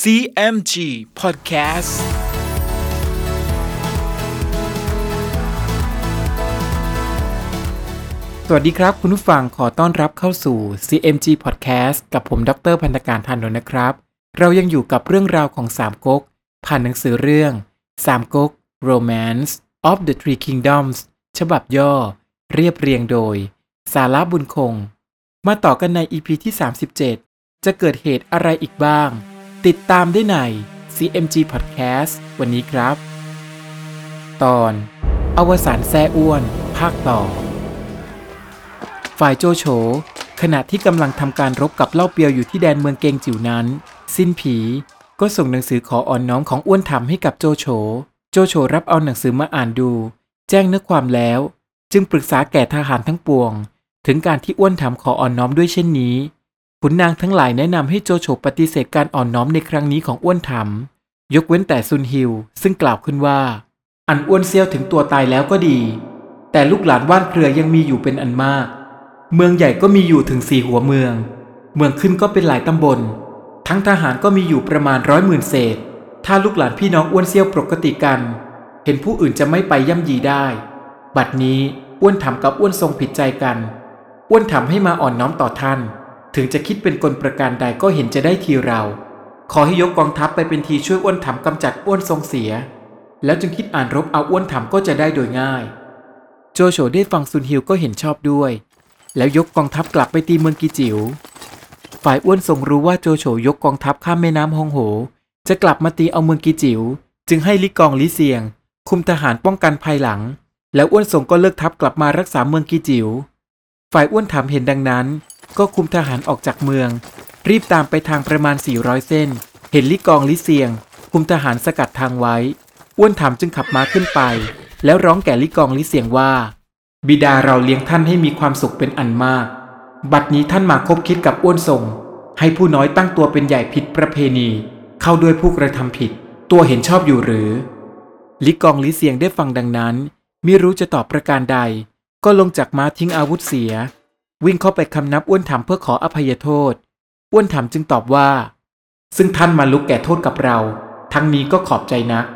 CMG Podcast สวัสดีครับคุณผู้ฟังขอต้อนรับเข้าสู่ CMG Podcast กับผมดรพันธการทานนท์นะครับ เรายังอยู่กับเรื่องราวของสามก๊กผ่านหนังสือเรื่องสามก๊ก Romance of the Three Kingdoms ฉบับย่อ เรียบเรียงโดย สาระบุญคง มาต่อกันใน EP ที่ 37 จะเกิดเหตุอะไรอีกบ้าง ติดตามได้ใน CMG Podcast วันนี้ครับ ตอน อวสานแซ่อ้วน ภาคต่อ ฝ่ายโจโฉขณะที่กำลังทำการรบกับเล่าเปียวอยู่ที่แดนเมืองเกงจิ๋วนั้น สิ้นผีก็ส่งหนังสือขออ่อนน้อมของอ้วนถำให้กับโจโฉ โจโฉรับเอาหนังสือมาอ่านดู แจ้งเนื้อความแล้ว จึงปรึกษาแก่ทหารทั้งปวง ถึงการที่อ้วนถำขออ่อนน้อมด้วยเช่นนี้ ขุนนางทั้งหลายแนะนำให้โจโฉปฏิเสธการอ่อนน้อมในครั้งนี้ของอ้วนถำยกเว้นแต่ซุนฮิวซึ่งกล่าวขึ้นว่า อันอ้วนเซียวถึงตัวตายแล้วก็ดี แต่ลูกหลานว่านเครือยังมีอยู่เป็นอันมาก เมืองใหญ่ก็มีอยู่ถึงสี่หัวเมือง เมืองขึ้นก็เป็นหลายตำบล ทั้งทหารก็มีอยู่ประมาณร้อยหมื่นเศษ ถ้าลูกหลานพี่น้องอ้วนเซียวปกติกัน เห็นผู้อื่นจะไม่ไปย่ำยีได้ บัดนี้อ้วนถามกับอ้วนทรงผิดใจกัน อ้วนถามให้มาอ่อนน้อมต่อท่าน ถึงจะคิดเป็นกลประการใดก็เห็นจะได้ทีเรา ขอให้ยกกองทัพไปเป็นทีช่วยอ้วนถามกำจัดอ้วนทรงเสีย แล้วจึงคิดอ่านรบเอาอ้วนถามก็จะได้โดยง่าย โจโฉได้ฟังซุนฮิวก็เห็นชอบด้วย แล้วยกกองทัพกลับไปตีเมืองกีจิว๋วฝ่ายอ้วนทรงรู้ว่าโจโฉยกกองทัพข้ามแม่น้ำฮองโห จะกลับมาตีเอาเมืองกีจิว๋วจึงให้ลิกองลิเซียง คุมทหารป้องกันภายหลัง แล้วอ้วนทรงก็เลิกทัพกลับมารักษาเมืองกีจิว๋ว ฝ่ายอ้วนถามเห็นดังนั้น ก็คุมทหารออกจากเมือง รีบตามไปทางประมาณ 400 เส้น เห็นลิกองลิเซียง คุมทหารสกัดทางไว้ อ้วนถามจึงขับม้าขึ้นไป แล้วร้องแก่ลิกองลิเซียงว่า บิดาเราเลี้ยงท่านให้มีความสุขเป็นอันมาก บัดนี้ท่านมาคบคิดกับอ้วนทรงให้ผู้น้อยตั้งตัวเป็นใหญ่ผิดประเพณี เข้าด้วยผู้กระทำผิด ตัวเห็นชอบอยู่หรือ ลิกองลิเซียงได้ฟังดังนั้น ไม่รู้จะตอบประการใด ก็ลงจากม้าทิ้งอาวุธเสีย วิ่งเข้าไปคำนับอ้วนถามเพื่อขออภัยโทษ อ้วนถามจึงตอบว่า ซึ่งท่านมาลุกแก่โทษกับเรา ทั้งนี้ก็ขอบใจนัก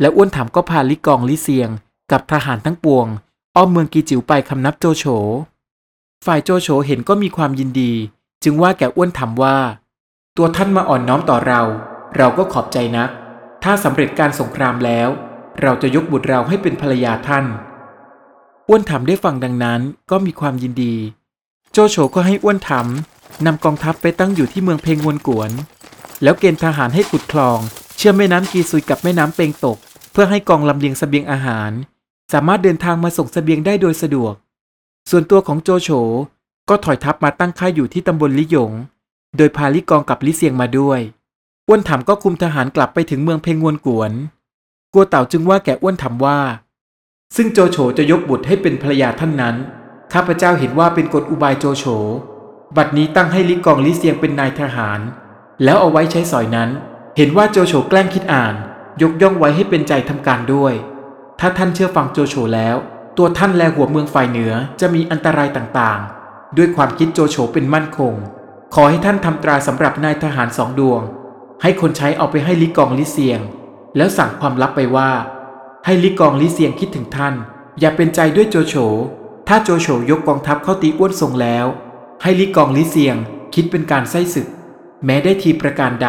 และอ้วนถามก็พาลิกองลิเซียง กับทหารทั้งปวง อ้อมเมืองกีจิ๋วไปคำนับโจโฉ ฝ่ายโจโฉเห็นก็มีความยินดี จึงว่าแก่อ้วนถามว่า ตัวท่านมาอ่อนน้อมต่อเรา เราก็ขอบใจนักถ้าสำเร็จการสงครามแล้ว เราจะยกบุตรเราให้เป็นภรรยาท่าน อ้วนถามได้ฟังดังนั้นก็มีความยินดี โจโฉก็ให้อ้วนถามนำกองทัพไปตั้งอยู่ที่เมืองเพงวนกวน แล้วเกณฑ์ทหารให้ขุดคลอง เชื่อมแม่น้ำกีซุยกับแม่น้ำเปงตก เพื่อให้กองลำเลียงเสบียงอาหาร สามารถเดินทางมาส่งเสบียงได้โดยสะดวก ส่วนตัวของโจโฉก็ถอยทัพมาตั้งค่ายอยู่ที่ตำบลลิหยง โดยพาลิกองกับลิเซียงมาด้วยอ้วนถามก็คุมทหารกลับไปถึงเมืองเพงวนกวน กัวเต่าจึงว่าแก่อ้วนถามว่า ซึ่งโจโฉจะยกบุตรให้เป็นภรรยาท่านนั้น ข้าพเจ้าเห็นว่าเป็นกฎอุบายโจโฉ บัดนี้ตั้งให้ลิกองลิเซียงเป็นนายทหาร แล้วเอาไว้ใช้สอยนั้น เห็นว่าโจโฉแกล้งคิดอ่าน ยกย่องไว้ให้เป็นใจทำการด้วย ถ้าท่านเชื่อฟังโจโฉแล้ว ตัวท่านและหัวเมืองฝ่ายเหนือจะมีอันตรายต่างๆ ด้วยความคิดโจโฉเป็นมั่นคง ขอให้ท่านทำตราสำหรับนายทหารสองดวง ให้คนใช้เอาไปให้ลิกองลิเซียง แล้วสั่งความลับไปว่า ให้ลิกองลิเซียงคิดถึงท่าน อย่าเป็นใจด้วยโจโฉ ถ้าโจโฉยกกองทัพเข้าตีอ้วนทรงแล้ว ให้ลิกองลิเซียงคิดเป็นการไส้ศึก แม้ได้ทีประการใด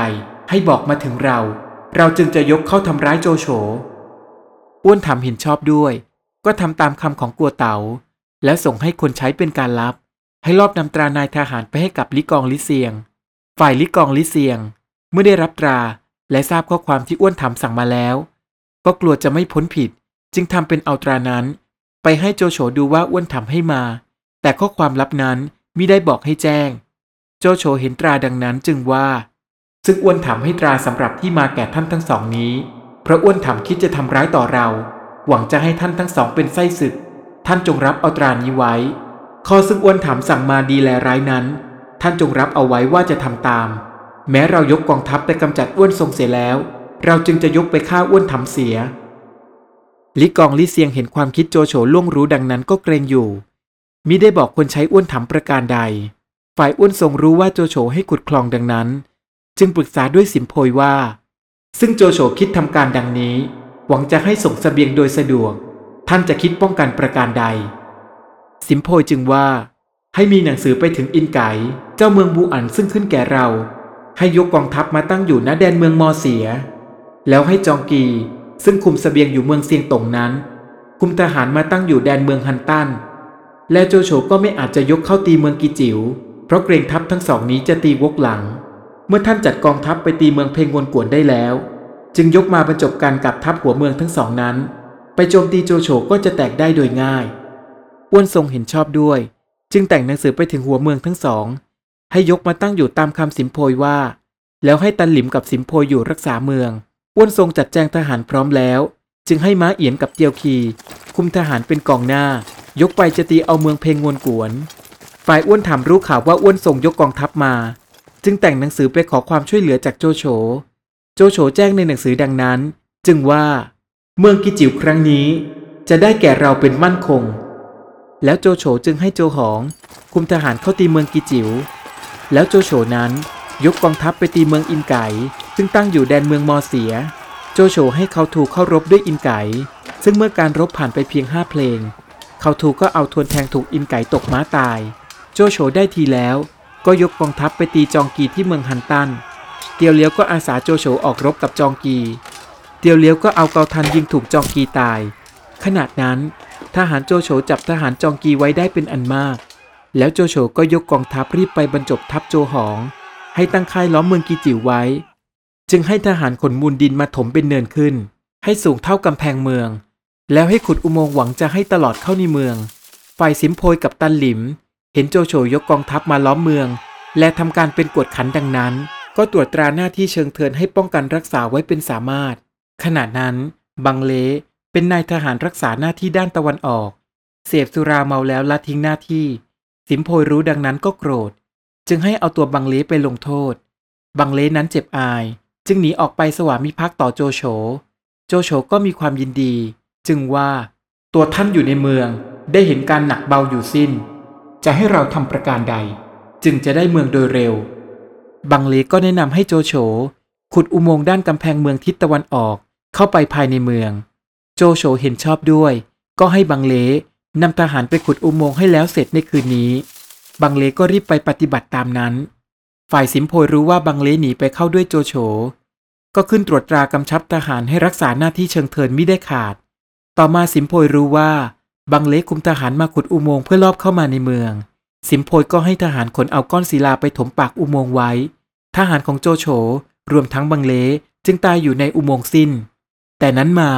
ให้บอกมาถึงเรา เราจึงจะยกเข้าทำร้ายโจโฉ อ้วนทำเห็นชอบด้วย ก็ทำตามคำของกัวเต๋า แล้วส่งให้คนใช้เป็นการลับ ให้รอบนำตรานายทหารไปให้กับลิกองลิเซียง ฝ่ายลิกองลิเซียง เมื่อได้รับตราและทราบข้อความที่อ้วนทำสั่งมาแล้ว ก็กลัวจะไม่พ้นผิด จึงทำเป็นเอาตรานั้น ไปให้โจโฉดูว่าอ้วนทำให้มา แต่ข้อความลับนั้นมิได้บอกให้แจ้ง โจโฉเห็นตราดังนั้นจึงว่า ซึ่งอ้วนทำให้ตราสำหรับที่มาแก่ท่านทั้งสองนี้ เพราะอ้วนทำคิดจะทำร้ายต่อเรา หวังจะให้ท่านทั้งสองเป็นไส้ศึก ท่านจงรับเอาตรานี้ไว้ ข้อซึ่งอ้วนถามสั่งมาดีแลร้ายนั้น ท่านจงรับเอาไว้ว่าจะทำตาม แม้เรายกกองทัพไปกำจัดอ้วนทรงเสียแล้ว เราจึงจะยกไปฆ่าอ้วนทำเสีย ลิกองลิเซียงเห็นความคิดโจโฉล่วงรู้ดังนั้นก็เกรงอยู่มิได้บอกคนใช้อ้วนทำประการใด ฝ่ายอ้วนทรงรู้ว่าโจโฉให้ขุดคลองดังนั้น จึงปรึกษาด้วยสิมโพยว่า ซึ่งโจโฉคิดทำการดังนี้ หวังจะให้ส่งเสบียงโดยสะดวก ท่านจะคิดป้องกันประการใด สิมโพยจึงว่า ให้มีหนังสือไปถึงอินไก่เจ้าเมืองบูอันซึ่งขึ้นแก่เรา ให้ยกกองทัพมาตั้งอยู่ณแดนเมืองมอเสีย แล้วให้จองกี ซึ่งคุมเสบียงอยู่เมืองเซียงตงนั้น คุมทหารมาตั้งอยู่แดนเมืองฮันตันและโจโฉก็ไม่อาจจะยกเข้าตีเมืองกีจิว๋วเพราะเกรงทัพทั้งสองนี้จะตีวกหลัง เมื่อท่านจัดกองทัพไปตีเมืองเพงวนกวนได้แล้ว จึงยกมาบรรจบกันกับทัพหัวเมืองทั้งสองนั้น ไปโจมตีโจโฉก็จะแตกได้โดยง่ายอ้วนทรงเห็นชอบด้วย จึงแต่งหนังสือไปถึงหัวเมืองทั้งสอง ให้ยกมาตั้งอยู่ตามคำสิมโพยว่า แล้วให้ตันหลิมกับสิมโพยอยู่รักษาเมือง อ้วนทรงจัดแจงทหารพร้อมแล้ว จึงให้ม้าเอียนกับเตียวคี คุมทหารเป็นกองหน้า ยกไปจะตีเอาเมืองเพงวนกวน ฝ่ายอ้วนถามรู้ข่าวว่าอ้วนทรงยกกองทัพมา จึงแต่งหนังสือไปขอความช่วยเหลือจากโจโฉ โจโฉแจ้งในหนังสือดังนั้น จึงว่า เมืองกิจิวครั้งนี้ จะได้แก่เราเป็นมั่นคง แล้วโจโฉจึงให้โจหอง คุมทหารเข้าตีเมืองกิจิว แล้วโจโฉนั้นยกกองทัพไปตีเมืองอินไก ซึ่งตั้งอยู่แดนเมืองมอเสีย โจโฉให้เขาถูกเข้ารบด้วยอินไก่ ซึ่งเมื่อการรบผ่านไปเพียงห้าเพลง เขาถูกก็เอาทวนแทงถูกอินไก่ตกม้าตาย โจโฉได้ทีแล้ว ก็ยกกองทัพไปตีจองกีที่เมืองฮันตัน เตียวเลี้ยวก็อาสาโจโฉออกรบกับจองกี เตียวเลี้ยวก็เอาเกาทันยิงถูกจองกีตายขณะนั้น ทหารโจโฉจับทหารจองกีไว้ได้เป็นอันมาก แล้วโจโฉก็ยกกองทัพรีบไปบรรจบทัพโจหอง ให้ตั้งค่ายล้อมเมืองกีจิ๋วไว้ จึงให้ทหารขนมูลดินมาถมเป็นเนินขึ้น ให้สูงเท่ากำแพงเมือง แล้วให้ขุดอุโมงค์หวังจะให้ตลอดเข้าในเมือง ฝ่ายสิมโพยกับตันหลิม เห็นโจโฉยกกองทัพมาล้อมเมือง และทำการเป็นกวดขันดังนั้น ก็ตรวจตราหน้าที่เชิงเทินให้ป้องกันรักษาไว้เป็นสามารถ ขณะนั้น บังเลเป็นนายทหารรักษาหน้าที่ด้านตะวันออก เสพสุราเมาแล้วละทิ้งหน้าที่ สิมโพยรู้ดังนั้นก็โกรธ จึงให้เอาตัวบังเลไปลงโทษ บังเลนั้นเจ็บอาย จึงหนีออกไปสวามิภักดิ์ต่อโจโฉ โจโฉก็มีความยินดี จึงว่าตัวท่านอยู่ในเมืองได้เห็นการหนักเบาอยู่สิ้น จะให้เราทำประการใด จึงจะได้เมืองโดยเร็ว บังเลก็แนะนำให้โจโฉ ขุดอุโมงค์ด้านกำแพงเมืองทิศตะวันออกเข้าไปภายในเมือง โจโฉเห็นชอบด้วย ก็ให้บังเลนำทหารไปขุดอุโมงค์ให้แล้วเสร็จในคืนนี้ บังเลก็รีบไปปฏิบัติตามนั้น ฝ่ายสิมโพยรู้ว่าบังเลหนีไปเข้าด้วยโจโฉ ก็ขึ้นตรวจตรากำชับทหารให้รักษาหน้าที่เชิงเทินไม่ได้ขาด ต่อมาสิมโพยรู้ว่าบังเลคุมทหารมาขุดอุโมงค์เพื่อลอบเข้ามาในเมือง สิมโพยก็ให้ทหารขนเอาก้อนศิลาไปถมปากอุโมงค์ไว้ ทหารของโจโฉรวมทั้งบังเลจึงตายอยู่ในอุโมงค์สิ้น แต่นั้นมา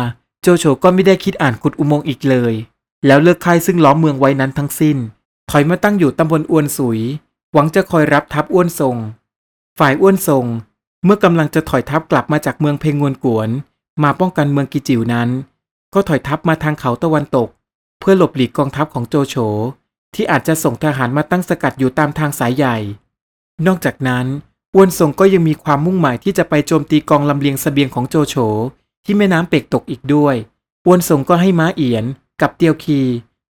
โจโฉก็ไม่ได้คิดอ่านขุดอุโมงค์อีกเลย แล้วเลิกค่ายซึ่งล้อมเมืองไว้นั้นทั้งสิ้น ถอยมาตั้งอยู่ตำบลอ้วนสุย หวังจะคอยรับทัพอ้วนทรง ฝ่ายอ้วนทรง เมื่อกำลังจะถอยทัพกลับมาจากเมืองเพงวนกวน มาป้องกันเมืองกิจิวนั้น ก็ถอยทัพมาทางเขาตะวันตก เพื่อหลบหลีกกองทัพของโจโฉที่อาจจะส่งทหารมาตั้งสกัดอยู่ตามทางสายใหญ่ นอกจากนั้นอ้วนทรงก็ยังมีความมุ่งหมายที่จะไปโจมตีกองลำเลียงเสบียงของโจโฉที่แม่น้ำเป็กตกอีกด้วยอ้วนทรงก็ให้ม้าเอียน กับเตียวคี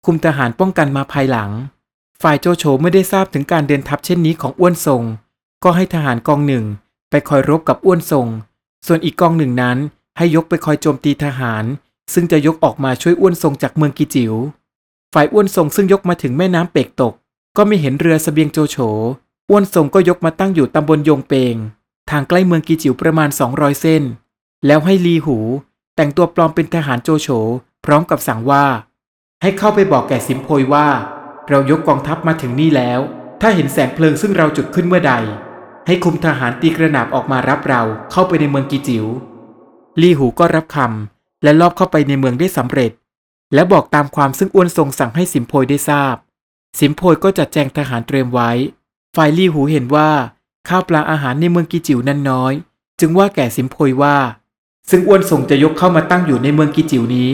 คุมทหารป้องกันมาภายหลัง ฝ่ายโจโฉไม่ได้ทราบถึงการเดินทัพเช่นนี้ของอ้วนทรง ก็ให้ทหารกองหนึ่ง ไปคอยรบกับอ้วนทรง ส่วนอีกกองหนึ่งนั้นให้ยกไปคอยโจมตีทหาร ซึ่งจะยกออกมาช่วยอ้วนทรงจากเมืองกิจิว๋ว ฝ่ายอ้วนทรงซึ่งยกมาถึงแม่น้ำเปกตก ก็ไม่เห็นเรือสเสบียงโจโฉ อ้วนทรงก็ยกมาตั้งอยู่ตำบลยงเปง ทางใกล้เมืองกิจิ๋วประมาณ 200 เส้น แล้วให้ลีหู แต่งตัวปลอมเป็นทหารโจโฉ พร้อมกับสั่งว่า ให้เข้าไปบอกแก่สิมโพยว่า เรายกกองทัพมาถึงนี่แล้ว ถ้าเห็นแสงเพลิงซึ่งเราจุดขึ้นเมื่อใด ให้คุมทหารตีกระหนาบออกมารับเราเข้าไปในเมืองกิจิ๋วลี่หูก็รับคำและลอบเข้าไปในเมืองได้สำเร็จ และบอกตามความซึ่งอ้วนทรงสั่งให้สิมโพยได้ทราบ สิมโพยก็จัดแจงทหารเตรียมไว้ ฝ่ายลี่หูเห็นว่าข้าวปลาอาหารในเมืองกิจิ๋วนั้นน้อย จึงว่าแก่สิมโพยว่า ซึ่งอ้วนส่งจะยกเข้ามาตั้งอยู่ในเมืองกิจิ๋วนี้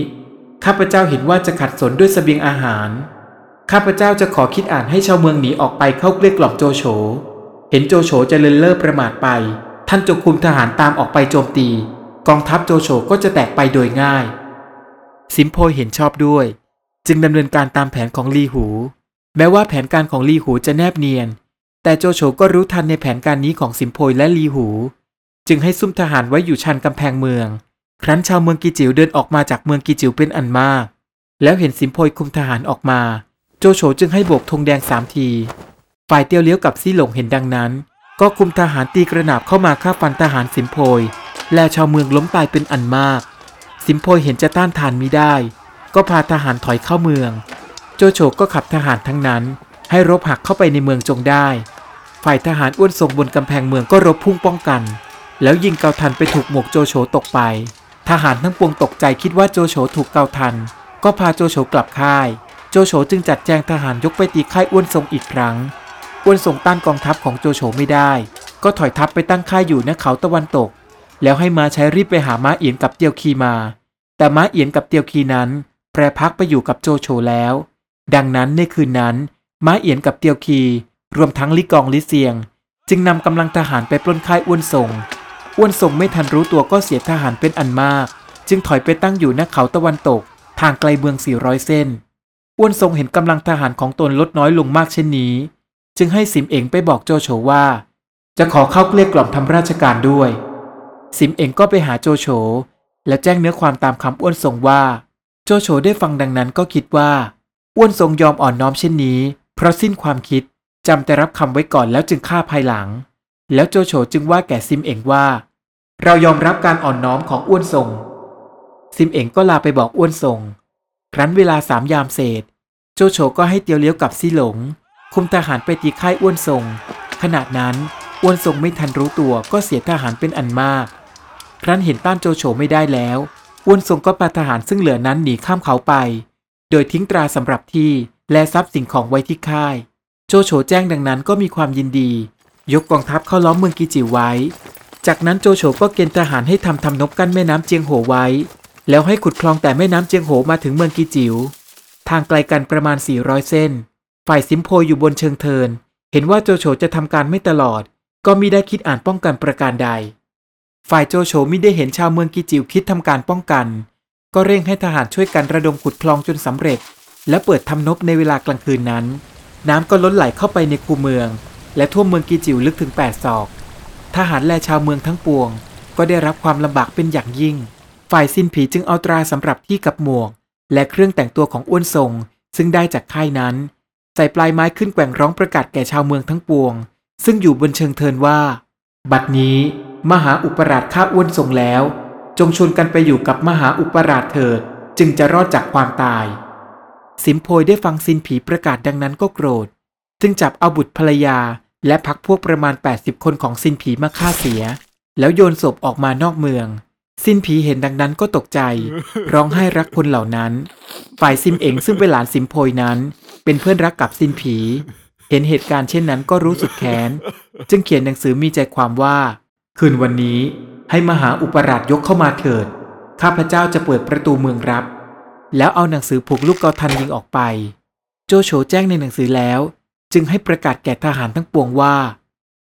ข้าพเจ้าเห็นว่าจะขัดสนด้วยสเสบียงอาหาร ข้าพเจ้าจะขอคิดอ่านให้ชาวเมืองหนีออกไปเข้าเกลี้ยกล่อมโจโฉ เห็นโจโฉจะเลินเล่อประมาทไป ท่านจงคุมทหารตามออกไปโจมตี กองทัพโจโฉก็จะแตกไปโดยง่าย สิมโพยเห็นชอบด้วย จึงดำเนินการตามแผนของลีหู แม้ว่าแผนการของลีหูจะแนบเนียน แต่โจโฉก็รู้ทันในแผนการนี้ของสิมโพยและลีหู จึงให้ซุ่มทหารไว้อยู่ชันกำแพงเมือง ครั้นชาวเมืองกีจิ๋วเดินออกมาจากเมืองกีจิ๋วเป็นอันมาก แล้วเห็นสิมโพยคุมทหารออกมา โจโฉจึงให้โบกธงแดงสามที ฝ่ายเตียวเลี้ยวกับซี่หลงเห็นดังนั้น ก็คุมทหารตีกระหนาบเข้ามาฆ่าฟันทหารสิมโพย และชาวเมืองล้มตายเป็นอันมาก สิมโพยเห็นจะต้านทานมิได้ ก็พาทหารถอยเข้าเมือง โจโฉก็ขับทหารทั้งนั้น ให้รบหักเข้าไปในเมืองจงได้ ฝ่ายทหารอ้วนทรงบนกำแพงเมืองก็รบพุ่งป้องกัน แล้วยิงเกาทันไปถูกหมวกโจโฉตกไป ทหารทั้งปวงตกใจคิดว่าโจโฉถูกเกาทัน ก็พาโจโฉกลับค่าย โจโฉจึงจัดแจงทหารยกไปตีค่ายอ้วนทรงอีกครั้ง อ้วนทรงต้านกองทัพของโจโฉไม่ได้ ก็ถอยทัพไปตั้งค่ายอยู่ณเขาตะวันตก แล้วให้มาใช้รีบไปหาม้าเอียนกับเตียวคีมา แต่ม้าเอียนกับเตียวคีนั้น แปรพักไปอยู่กับโจโฉแล้ว ดังนั้นในคืนนั้น ม้าเอียนกับเตียวคี รวมทั้งลิกองลิเซียง จึงนำกำลังทหารไปปล้นค่ายอ้วนทรงอ้วนทรงไม่ทันรู้ตัวก็เสียทหารเป็นอันมาก จึงถอยไปตั้งอยู่ณเขาตะวันตก ทางไกลเมือง400เส้นอ้วนทรงเห็นกำลังทหารของตนลดน้อยลงมากเช่นนี้ จึงให้สิมเองไปบอกโจโฉว่า จะขอเข้าเกลี้ยกล่อมทำราชการด้วย สิมเองก็ไปหาโจโฉและแจ้งเนื้อความตามคำอ้วนทรงว่า โจโฉได้ฟังดังนั้นก็คิดว่า อ้วนทรงยอมอ่อนน้อมเช่นนี้ เพราะสิ้นความคิดจำแต่รับคำไว้ก่อนแล้วจึงฆ่าภายหลัง แล้วโจโฉจึงว่าแก่ซิมเองว่า เรายอมรับการอ่อนน้อมของอ้วนทรง ซิมเองก็ลาไปบอกอ้วนทรง ครั้นเวลาสามยามเศษ โจโฉก็ให้เตียวเลี้ยวกับซี่หลง คุมทหารไปตีค่ายอ้วนทรง ขณะนั้นอ้วนทรงไม่ทันรู้ตัวก็เสียทหารเป็นอันมาก ครั้นเห็นต้านโจโฉไม่ได้แล้วอ้วนทรงก็ปาทหารซึ่งเหลือนั้นหนีข้ามเขาไป โดยทิ้งตราสำหรับที่และทรัพย์สิ่งของไว้ที่ค่าย โจโฉแจ้งดังนั้นก็มีความยินดี ยกกองทัพเข้าล้อมเมืองกีจิวไว้ จากนั้นโจโฉก็เกณฑ์ทหารให้ทำทำนบกั้นแม่น้ำเจียงโหไว้ แล้วให้ขุดคลองแต่แม่น้ำเจียงโหมาถึงเมืองกีจิวทางไกลกันประมาณ 400 เส้น ฝ่ายสิมโพอยู่บนเชิงเทิน เห็นว่าโจโฉจะทำการไม่ตลอด ก็มิได้คิดอ่านป้องกันประการใด ฝ่ายโจโฉมิได้เห็นชาวเมืองกีจิวคิดทำการป้องกัน ก็เร่งให้ทหารช่วยกันระดมขุดคลองจนสำเร็จ และเปิดทำนบในเวลากลางคืนนั้น น้ำก็ล้นไหลเข้าไปในคูเมือง และท่วมเมืองกีจิวลึกถึง8ศอก ทหารและชาวเมืองทั้งปวง ก็ได้รับความลำบากเป็นอย่างยิ่ง ฝ่ายสิ้นผีจึงเอาตราสำหรับที่กับหมวก และเครื่องแต่งตัวของอ้วนทรง ซึ่งได้จากค่ายนั้น ใส่ปลายไม้ขึ้นแกว่งร้องประกาศแก่ชาวเมืองทั้งปวง ซึ่งอยู่บนเชิงเทินว่า บัดนี้ มหาอุปราชฆ่าอ้วนทรงแล้ว จงชวนกันไปอยู่กับมหาอุปราชเถิดจึงจะรอดจากความตาย สิมโพยได้ฟังซินผีประกาศดังนั้นก็โกรธ จึงจับเอาบุตรภรรยาและพักพวกประมาณ 80 คนของซินผีมาฆ่าเสีย แล้วโยนศพออกมานอกเมือง ซินผีเห็นดังนั้นก็ตกใจ ร้องไห้รักคนเหล่านั้น ฝ่ายซิมเองซึ่งเป็นหลานซิมโพยนั้น เป็นเพื่อนรักกับซินผี เห็นเหตุการณ์เช่นนั้นก็รู้สึกแค้น จึงเขียนหนังสือมีใจความว่า คืนวันนี้ให้มหาอุปราชยกเข้ามาเถิด ข้าพเจ้าจะเปิดประตูเมืองรับ แล้วเอาหนังสือผูกลูกเกาทันยิงออกไป โจโฉแจ้งในหนังสือแล้ว จึงให้ประกาศแก่ทหารทั้งปวงว่า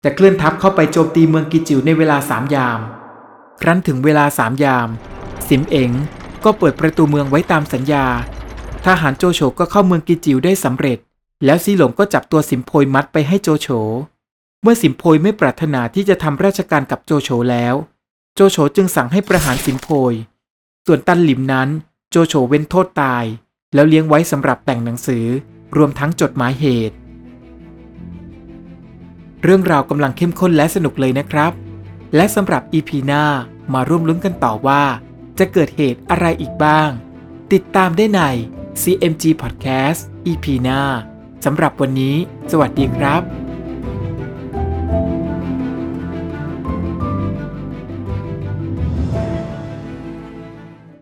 จะเคลื่อนทัพเข้าไปโจมตีเมืองกิจิวในเวลาสามยาม ครั้นถึงเวลาสามยาม สิมเอ๋งก็เปิดประตูเมืองไว้ตามสัญญา ทหารโจโฉก็เข้าเมืองกิจิวได้สำเร็จ แล้วซีหลงก็จับตัวสิมโพยมัดไปให้โจโฉ เมื่อสิมโพยไม่ปรารถนาที่จะทำราชการกับโจโฉแล้ว โจโฉจึงสั่งให้ประหารสิมโพย ส่วนตันหลิมนั้นโจโฉเว้นโทษตาย แล้วเลี้ยงไว้สำหรับแต่งหนังสือ รวมทั้งจดหมายเหตุ เรื่องราวกำลังเข้มข้นและสนุกเลยนะครับ และสำหรับ EP หน้ามาร่วมลุ้นกันต่อว่า จะเกิดเหตุอะไรอีกบ้าง ติดตามได้ใน CMG Podcast EP หน้าสำหรับวันนี้ สวัสดีครับ